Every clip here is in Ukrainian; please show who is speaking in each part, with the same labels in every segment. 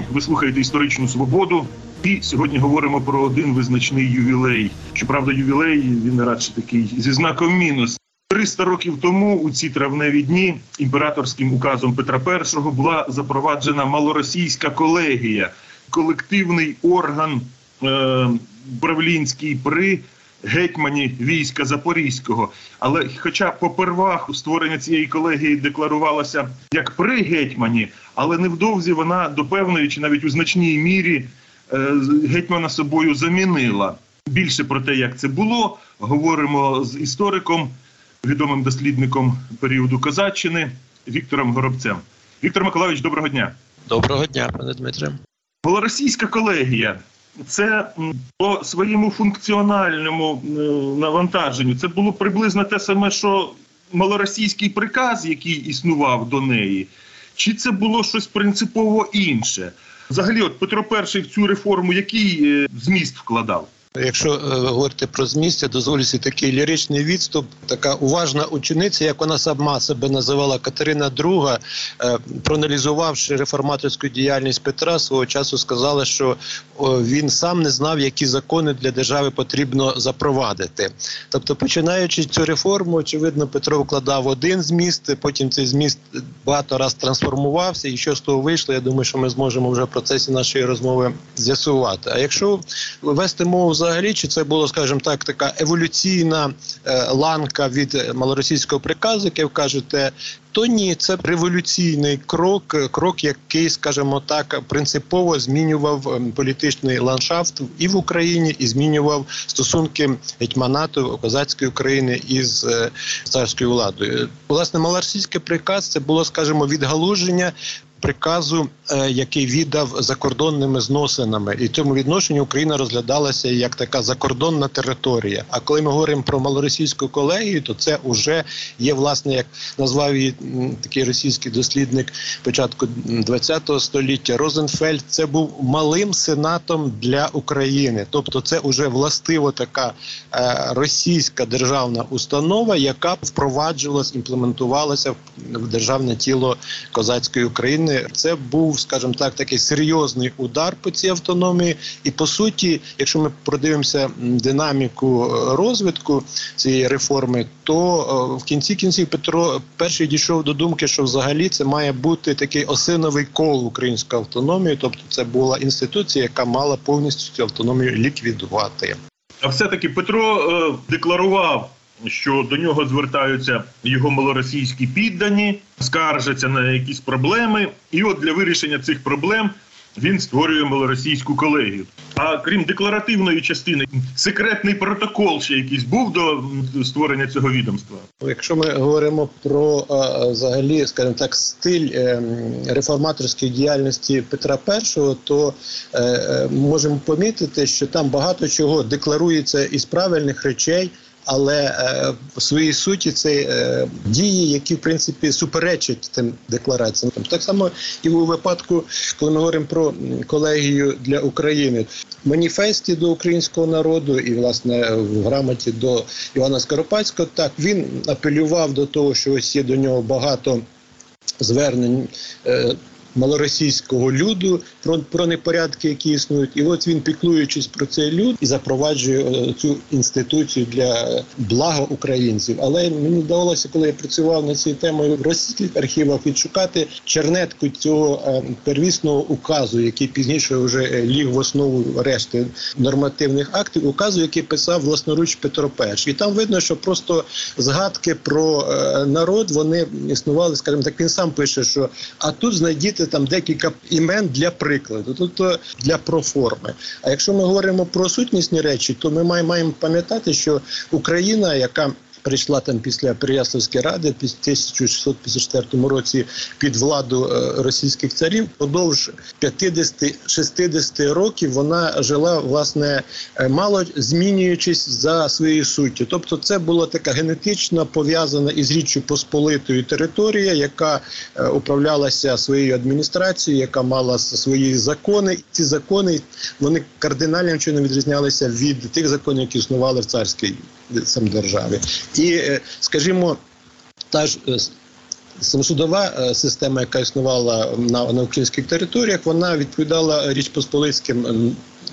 Speaker 1: день. Ви слухаєте історичну свободу. І сьогодні говоримо про один визначний ювілей. Щоправда, ювілей він радше такий зі знаком мінус. 300 років тому у ці травневі дні імператорським указом Петра І була запроваджена малоросійська колегія, колективний орган е, управлінський при гетьмані війська Запорізького. Але, хоча попервах створення цієї колегії декларувалося як при гетьмані, але невдовзі вона до певної чи навіть у значній мірі е, гетьмана собою замінила. Більше про те, як це було, говоримо з істориком, відомим дослідником періоду Козаччини Віктором Горобцем. Віктор Миколаївич, доброго дня.
Speaker 2: Доброго дня, пане Дмитре.
Speaker 1: Малоросійська колегія це по своєму функціональному е, навантаженню. Це було приблизно те саме, що малоросійський приказ, який існував до неї, чи це було щось принципово інше? Взагалі, от Петро І в цю реформу який е, зміст вкладав?
Speaker 2: Якщо е, говорити про зміст, я дозволю такий ліричний відступ. Така уважна учениця, як вона сама себе називала Катерина II, е, проаналізувавши реформаторську діяльність Петра, свого часу сказала, що він сам не знав, які закони для держави потрібно запровадити. Тобто, починаючи цю реформу, очевидно, Петро вкладав один зміст. Потім цей зміст багато раз трансформувався, і що з того вийшло, я думаю, що ми зможемо вже в процесі нашої розмови з'ясувати. А якщо вести мову взагалі, чи це було, скажімо так, така еволюційна е, ланка від малоросійського приказу, як ви кажете, то ні, це революційний крок, крок, який, скажімо так, принципово змінював ем, політичний ландшафт і в Україні, і змінював стосунки гетьманату козацької України із е, царською владою. Власне, малоросійський приказ це було, скажімо, відгалуження приказу, е, який відав закордонними зносинами, і цьому відношенні Україна розглядалася як така закордонна територія. А коли ми говоримо про малоросійську колегію, то це вже є власне, як назвав її такий російський дослідник початку ХХ століття. Розенфельд це був малим сенатом для України, тобто це вже властиво така е, російська державна установа, яка впроваджувалась, імплементувалася в державне тіло козацької України. України це був, скажімо так, такий серйозний удар по цій автономії. І по суті, якщо ми продивимося динаміку е, розвитку цієї реформи, то е, в кінці кінців Петро перший дійшов до думки, що взагалі це має бути такий осиновий кол української автономії, тобто це була інституція, яка мала повністю цю автономію ліквідувати.
Speaker 1: А все таки Петро е, декларував що до нього звертаються його малоросійські піддані, скаржаться на якісь проблеми, і от для вирішення цих проблем він створює малоросійську колегію. А крім декларативної частини, секретний протокол ще якийсь був до створення цього відомства.
Speaker 2: Якщо ми говоримо про взагалі, скажімо так, стиль ем, реформаторської діяльності Петра І, то е, е, можемо помітити, що там багато чого декларується із правильних речей але е, в своїй суті це е, дії, які в принципі суперечать тим деклараціям. Так само і у випадку, коли ми говоримо про колегію для України, в маніфесті до українського народу і власне в грамоті до Івана Скоропадського, так він апелював до того, що ось є до нього багато звернень. Малоросійського люду про про непорядки, які існують, і от він піклуючись про цей люд і запроваджує е, цю інституцію для блага українців. Але мені вдалося, коли я працював над цією темою в російських архівах, відшукати чернетку цього е, первісного указу, який пізніше вже е, ліг в основу решти нормативних актів, указу, який писав власноруч Петро І. І там видно, що просто згадки про народ вони існували, скажімо так, він сам пише, що а тут знайдіть там декілька імен для прикладу, тобто для проформи. А якщо ми говоримо про сутнісні речі, то ми маємо пам'ятати, що Україна, яка прийшла там після Переяславської ради в 1654 році під владу е, російських царів. Продовж 50-60 років вона жила власне е, мало змінюючись за своєю суттю. Тобто, це була така генетично пов'язана із річчю Посполитою територія, яка е, управлялася своєю адміністрацією, яка мала свої закони. Ці закони вони кардинальним чином відрізнялися від тих законів, які існували в царській сам державі. І, е, скажімо, та ж судова Самосудова е, система, яка існувала на, на українських територіях, вона відповідала річ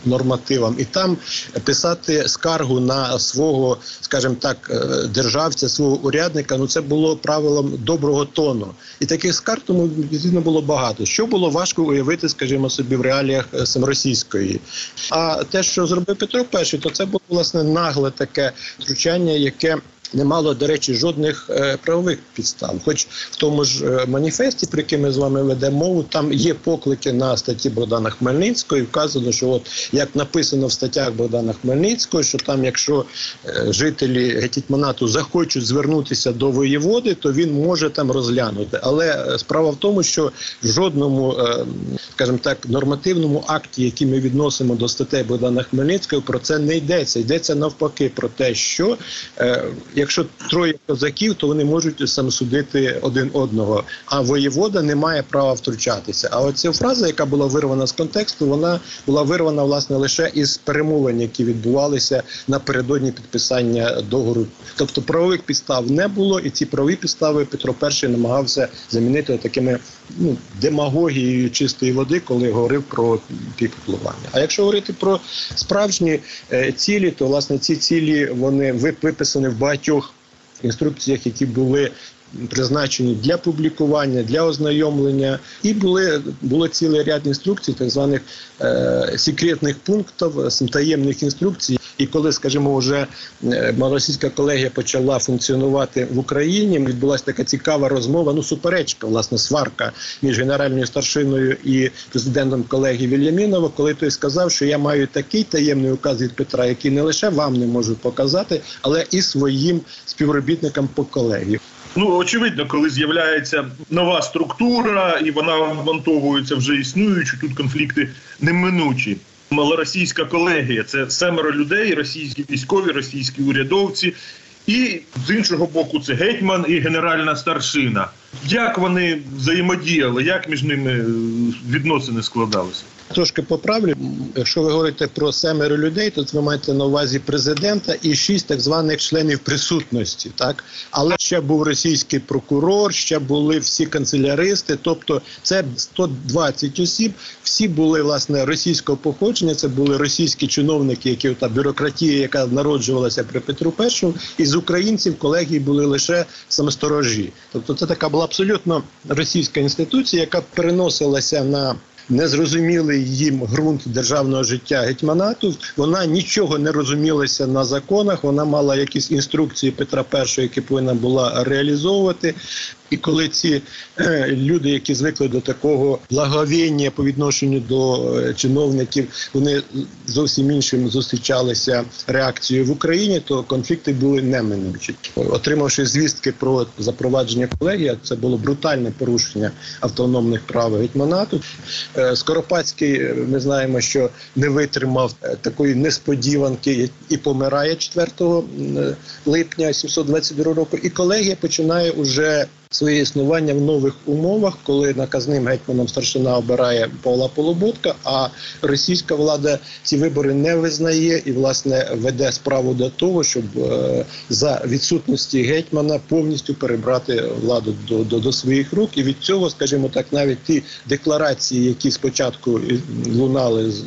Speaker 2: нормативам, і там писати скаргу на свого, скажімо так, е, державця, свого урядника. Ну це було правилом доброго тону, і таких скарг тому відповідно було багато. Що було важко уявити, скажімо собі, в реаліях е, саморосійської. А те, що зробив Петро І, то це було власне нагле таке втручання, яке не мало, до речі, жодних е, правових підстав. Хоч в тому ж е, маніфесті, про який ми з вами ведемо мову, там є поклики на статті Богдана Хмельницького, і вказано, що от як написано в статтях Богдана Хмельницького, що там, якщо е, жителі гетітманату захочуть звернутися до воєводи, то він може там розглянути. Але справа в тому, що в жодному, скажімо так, нормативному акті, який ми відносимо до статей Богдана Хмельницького, про це не йдеться. Йдеться навпаки про те, що якщо троє козаків, то вони можуть самосудити один одного. А воєвода не має права втручатися. А оця фраза, яка була вирвана з контексту, вона була вирвана власне лише із перемовин, які відбувалися напередодні підписання договору. Тобто правових підстав не було, і ці правові підстави Петро І намагався замінити такими ну, демагогією чистої води, коли говорив про піклування. А якщо говорити про справжні е, цілі, то власне ці цілі вони виписані в багатьох інструкціях, які були. Призначені для публікування, для ознайомлення, і були було цілий ряд інструкцій, так званих е, секретних пунктів, таємних інструкцій. І коли, скажімо, вже е, російська колегія почала функціонувати в Україні, відбулася така цікава розмова. Ну, суперечка, власне, сварка між генеральною старшиною і президентом колегії Вільямінова, коли той сказав, що я маю такий таємний указ від Петра, який не лише вам не можу показати, але і своїм співробітникам по колегії.
Speaker 1: Ну очевидно, коли з'являється нова структура і вона вмонтовується вже існуючи, тут конфлікти неминучі. Малоросійська колегія це семеро людей, російські військові, російські урядовці, і з іншого боку, це гетьман і генеральна старшина. Як вони взаємодіяли, як між ними е, відносини складалися?
Speaker 2: Трошки поправлю, якщо ви говорите про семеро людей, то ви маєте на увазі президента і шість так званих членів присутності, так але ще був російський прокурор, ще були всі канцеляристи, тобто це 120 осіб. Всі були власне російського походження. Це були російські чиновники, які та бюрократія, яка народжувалася при Петру І, і з українців колегії були лише самосторожі. Тобто, це така була абсолютно російська інституція, яка переносилася на незрозумілий їм ґрунт державного життя гетьманату. Вона нічого не розумілася на законах. Вона мала якісь інструкції Петра І, які повинна була реалізовувати. І коли ці е, люди, які звикли до такого благовіння по відношенню до е, чиновників, вони зовсім іншим зустрічалися реакцією в Україні, то конфлікти були неминучі. Отримавши звістки про запровадження колегія, це було брутальне порушення автономних прав гетьманату. Е, Скоропадський, е, ми знаємо, що не витримав е, такої несподіванки і помирає 4 е, липня 722 року. І колегія починає уже своє існування в нових умовах, коли наказним гетьманом старшина обирає Павла Полуботка, а російська влада ці вибори не визнає і власне веде справу до того, щоб е, за відсутності гетьмана повністю перебрати владу до, до, до своїх рук. І від цього, скажімо так, навіть ті декларації, які спочатку лунали з,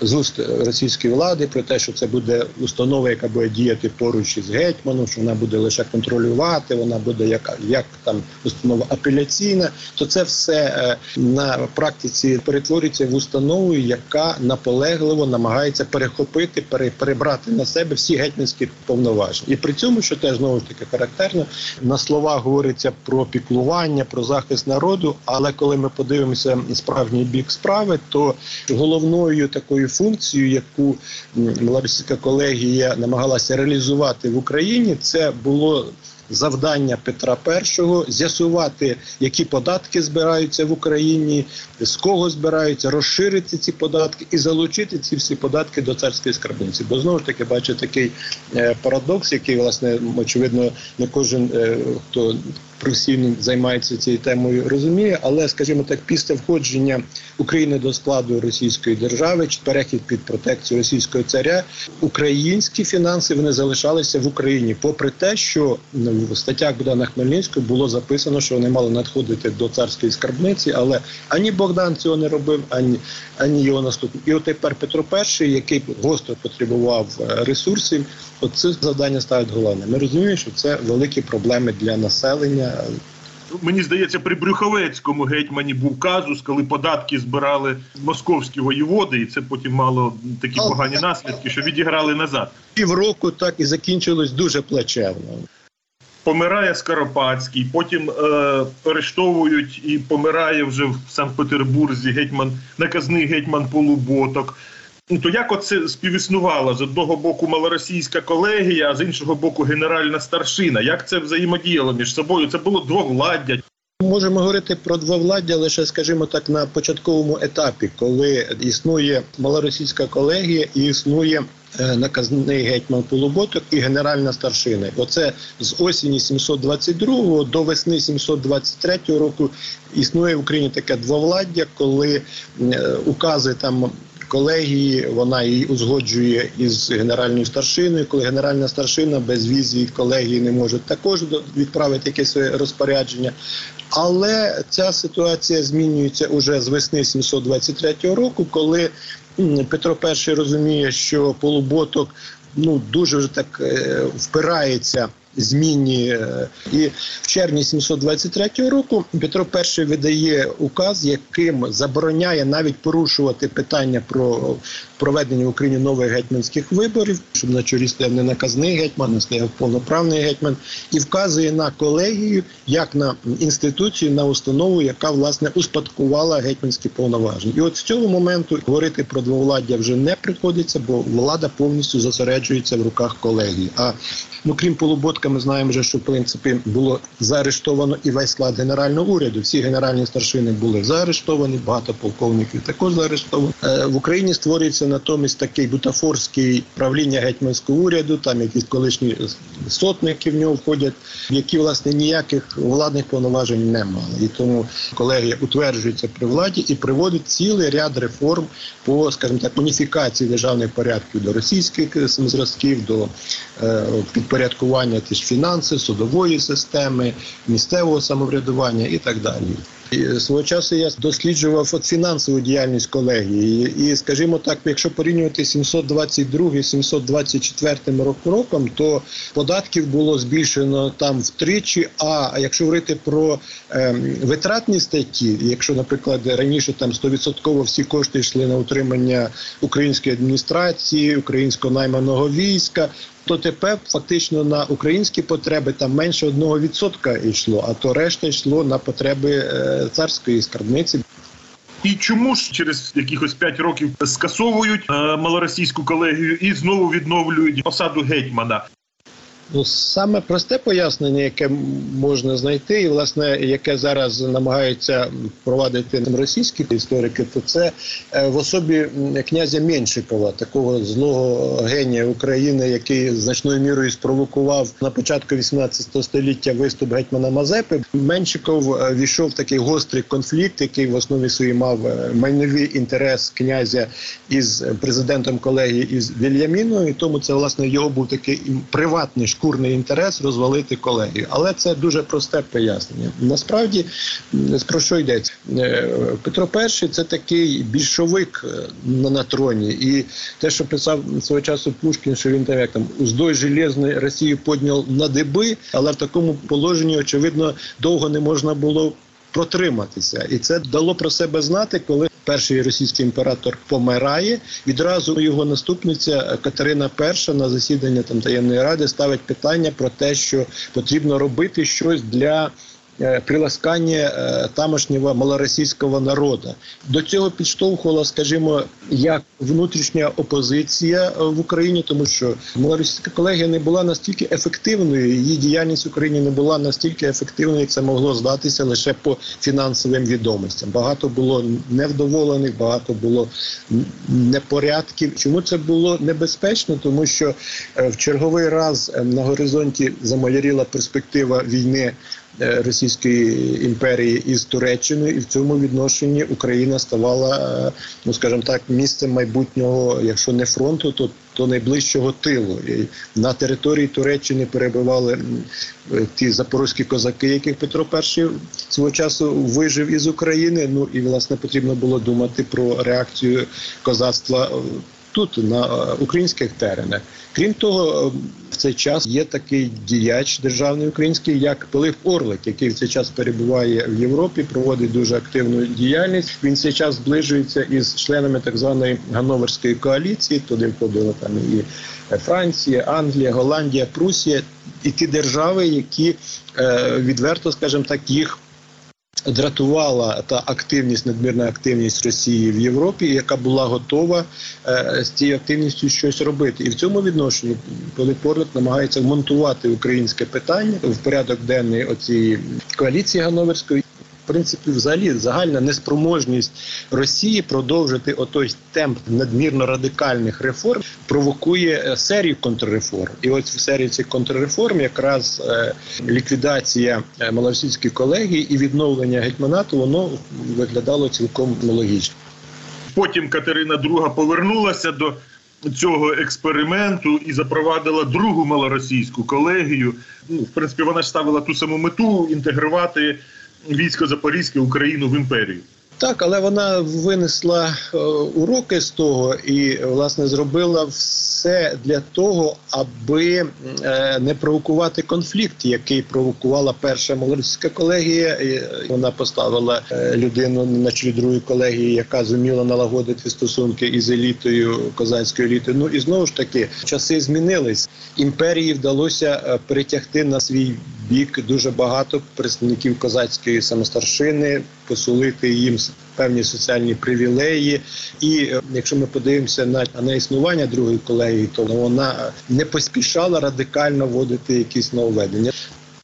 Speaker 2: з уст російської влади, про те, що це буде установа, яка буде діяти поруч із гетьманом, що вона буде лише контролювати, вона буде як як там установа апеляційна, то це все е, на практиці перетворюється в установу, яка наполегливо намагається перехопити, пере, перебрати на себе всі гетьманські повноваження. І при цьому, що теж знову ж таки характерно, на словах говориться про піклування, про захист народу. Але коли ми подивимося справжній бік справи, то головною такою функцією, яку Малоросійська колегія намагалася реалізувати в Україні, це було завдання Петра І з'ясувати, які податки збираються в Україні, з кого збираються, розширити ці податки і залучити ці всі податки до царської скарбниці. Бо знову ж таки бачу такий е, парадокс, який власне очевидно не кожен е, хто професійно займається цією темою, розуміє. Але, скажімо так, після входження України до складу Російської держави чи перехід під протекцію російського царя, українські фінанси вони залишалися в Україні, попри те, що в статтях Богдана Хмельницького було записано, що вони мали надходити до царської скарбниці, але ані Богдан цього не робив, ані ані його наступник. І от тепер Петро І, який гостро потребував е, ресурсів, от це завдання ставить головне. Ми розуміємо, що це великі проблеми для населення.
Speaker 1: Мені здається, при Брюховецькому гетьмані був казус, коли податки збирали московські воєводи, і це потім мало такі погані наслідки, що відіграли назад.
Speaker 2: Півроку так і закінчилось дуже плачевно.
Speaker 1: Помирає Скоропадський, потім е, арештовують і помирає вже в Санкт-Петербурзі гетьман, наказний гетьман Полуботок. Ну то як оце співіснувало з одного боку малоросійська колегія, а з іншого боку генеральна старшина? Як це взаємодіяло між собою? Це було двовладдя.
Speaker 2: Можемо говорити про двовладдя лише, скажімо так, на початковому етапі, коли існує малоросійська колегія і існує е, наказний гетьман Полуботок і генеральна старшина. Оце з осені 722 до весни 723 року існує в Україні таке двовладдя, коли е, укази там колегії, вона її узгоджує із генеральною старшиною. Коли генеральна старшина без візії колегії не може також відправити якесь своє розпорядження. Але ця ситуація змінюється уже з весни 723 року, коли Петро І розуміє, що полуботок ну дуже вже так е, впирається зміні. Е, і в червні 723 року Петро І видає указ, яким забороняє навіть порушувати питання про проведення в Україні нових гетьманських виборів, щоб на чолі стояв не наказний гетьман, не стояв повноправний гетьман, і вказує на колегію як на інституцію, на установу, яка власне успадкувала гетьманські повноваження. І от з цього моменту говорити про двовладдя вже не приходиться, бо влада повністю зосереджується в руках колегії. А ну крім полуботка, ми знаємо, вже, що в принципі було заарештовано і весь склад генерального уряду. Всі генеральні старшини були заарештовані, багато полковників також заарештовані. Е, в Україні створюється натомість такий бутафорський правління гетьманського уряду, там якісь колишні сотники в нього входять, які власне ніяких владних повноважень не мали. І тому колегія утверджується при владі і приводить цілий ряд реформ по, скажімо так, уніфікації державних порядків до російських зразків, до е, підпорядкування ті ж фінанси, судової системи, місцевого самоврядування і так далі. І Свого часу я досліджував фінансову діяльність колегії, і, скажімо так, якщо порівнювати 722-724 роком, то податків було збільшено там втричі. А якщо говорити про е, витратні статті, якщо, наприклад, раніше там 100% всі кошти йшли на утримання української адміністрації, українського найманого війська, то тепер фактично на українські потреби там менше одного відсотка йшло, а то решта йшло на потреби е, царської скарбниці.
Speaker 1: І чому ж через якихось п'ять років скасовують е, малоросійську колегію і знову відновлюють посаду гетьмана?
Speaker 2: Ну, саме просте пояснення, яке можна знайти, і власне яке зараз намагаються провадити російські історики, то це е, в особі князя Меншикова, такого злого генія України, який значною мірою спровокував на початку 18 століття виступ гетьмана Мазепи. Меншиков е, війшов в такий гострий конфлікт, який в основі своїй мав е, майновий інтерес князя із президентом колегії із Вільяміною. І тому це власне його був такий приватний шкурний інтерес розвалити колегію. Але це дуже просте пояснення. Насправді про що йдеться? Е, Петро І це такий більшовик е, на, троні, і те, що писав свого часу Пушкін, що він там як там уздой железної Росію подняв на диби, але в такому положенні очевидно довго не можна було. Протриматися, і це дало про себе знати, коли перший російський імператор помирає. Відразу його наступниця Катерина І на засідання там таємної ради ставить питання про те, що потрібно робити щось для. Е, приласкання е, тамошнього малоросійського народу до цього підштовхувала, скажімо, як внутрішня опозиція в Україні, тому що малоросійська колегія не була настільки ефективною, її діяльність в Україні не була настільки ефективною, як це могло здатися лише по фінансовим відомостям. Багато було невдоволених, багато було непорядків. Чому це було небезпечно? Тому що е, в черговий раз на горизонті замаляріла перспектива війни Російської імперії із Туреччиною, і в цьому відношенні Україна ставала, е, ну скажімо так, місцем майбутнього, якщо не фронту, то то найближчого тилу І на території Туреччини перебували е, ті запорозькі козаки, яких Петро І свого часу вижив із України. Ну і власне потрібно було думати про реакцію козацтва тут на е, українських теренах. Крім того, е, в цей час є такий діяч державний український, як Пилип Орлик, який в цей час перебуває в Європі, проводить дуже активну діяльність. Він в цей час зближується із членами так званої Ганноверської коаліції. Туди входила там і Франція, Англія, Голландія, Прусія і ті держави, які е, відверто, скажімо так, їх дратувала та активність, надмірна активність Росії в Європі, яка була готова е, з цією активністю щось робити, і в цьому відношенні Пилип Орлик намагається вмонтувати українське питання в порядок денний оцієї коаліції Гановерської принципі, взагалі загальна неспроможність Росії продовжити отой темп надмірно радикальних реформ провокує е, серію контрреформ. І ось в серії цих контрреформ якраз е, ліквідація е, малоросійської колегії і відновлення гетьманату воно виглядало цілком логічно.
Speaker 1: Потім Катерина II повернулася до цього експерименту і запровадила другу малоросійську колегію. Ну, в принципі, вона ж ставила ту саму мету інтегрувати військо Запорізьке Україну в імперію.
Speaker 2: Так, але вона винесла е, уроки з того і власне зробила все для того, аби е, не провокувати конфлікт, який провокувала перша молодська колегія. І Вона поставила е, людину на чолі другої колегії, яка зуміла налагодити стосунки із елітою козацькою елітою. Ну і знову ж таки часи змінились. Імперії вдалося перетягти на свій бік дуже багато представників козацької самостаршини, посулити їм певні соціальні привілеї. І е, якщо ми подивимося на на існування другої колегії, то вона не поспішала радикально вводити якісь нововведення.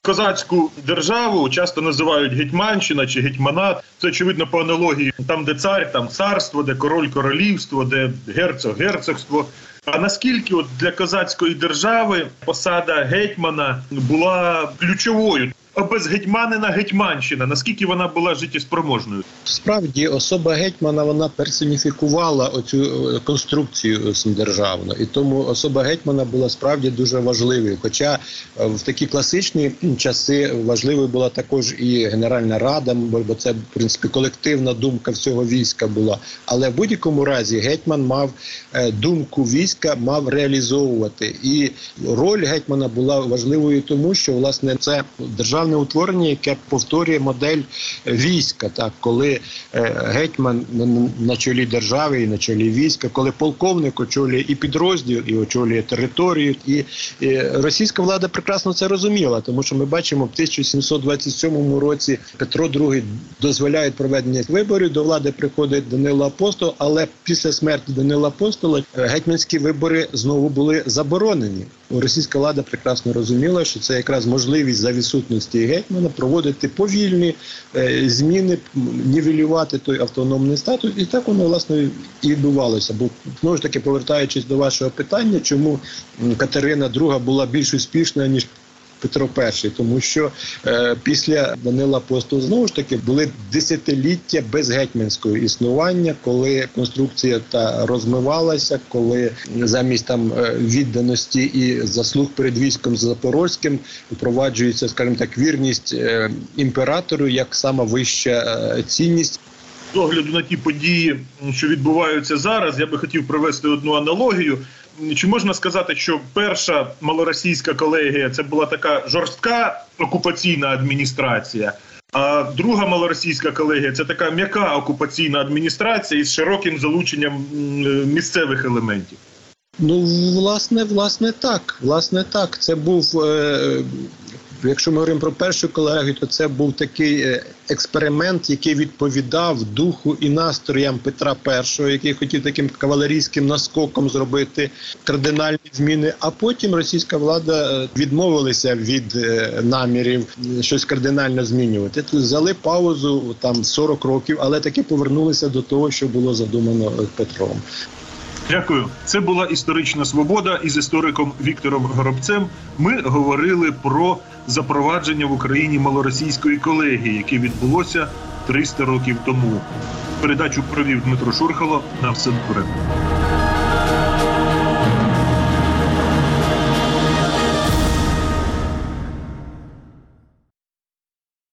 Speaker 1: Козацьку державу часто називають гетьманщина чи гетьманат. Це очевидно по аналогії там, де цар, там царство, де король королівство, де герцог герцогство. А наскільки от для козацької держави посада гетьмана була ключовою? А без гетьманина гетьманщина, наскільки вона була життєспроможною?
Speaker 2: Справді особа гетьмана вона персоніфікувала оцю е, конструкцію державну, і тому особа гетьмана була справді дуже важливою. Хоча е, в такі класичні часи важливою була також і Генеральна Рада, бо це в принципі колективна думка всього війська була. Але в будь-якому разі гетьман мав е, думку війська, мав реалізовувати, і роль гетьмана була важливою, тому що власне це державна державне утворення, яке повторює модель війська, так коли е, гетьман на чолі держави і на чолі війська, коли полковник очолює і підрозділ, і очолює територію, і, і російська влада прекрасно це розуміла, тому що ми бачимо в 1727 році Петро II дозволяє проведення виборів. До влади приходить Данило Апостол, але після смерті Данила Апостола е, гетьманські вибори знову були заборонені. Російська влада прекрасно розуміла, що це якраз можливість за відсутності діяльності гетьмана проводити повільні е, зміни, нівелювати той автономний статус, і так воно власне і відбувалося. Бо знову ж таки, повертаючись до вашого питання, чому Катерина II була більш успішна ніж Петро І, тому що е, після Данила Апостола знову ж таки були десятиліття безгетьманського існування, коли конструкція та розмивалася, коли замість там е, відданості і заслуг перед військом запорозьким впроваджується, скажімо так, вірність е, імператору як сама вища е, цінність.
Speaker 1: З огляду на ті події, що відбуваються зараз, я би хотів провести одну аналогію. Чи можна сказати, що перша малоросійська колегія це була така жорстка окупаційна адміністрація? А друга малоросійська колегія це така м'яка окупаційна адміністрація із широким залученням місцевих елементів.
Speaker 2: Ну, власне, власне, так. Власне, так. Це був е, Якщо ми говоримо про першу колегію, то це був такий е, експеримент, який відповідав духу і настроям Петра І, який хотів таким кавалерійським наскоком зробити кардинальні зміни. А потім російська влада е, відмовилася від е, намірів щось кардинально змінювати. Тут взяли паузу там 40 років, але таки повернулися до того, що було задумано Петром.
Speaker 1: Дякую. Це була історична свобода. Із істориком Віктором Горобцем ми говорили про запровадження в Україні малоросійської колегії, яке відбулося 300 років тому. Передачу провів Дмитро Шурхало. На все добре.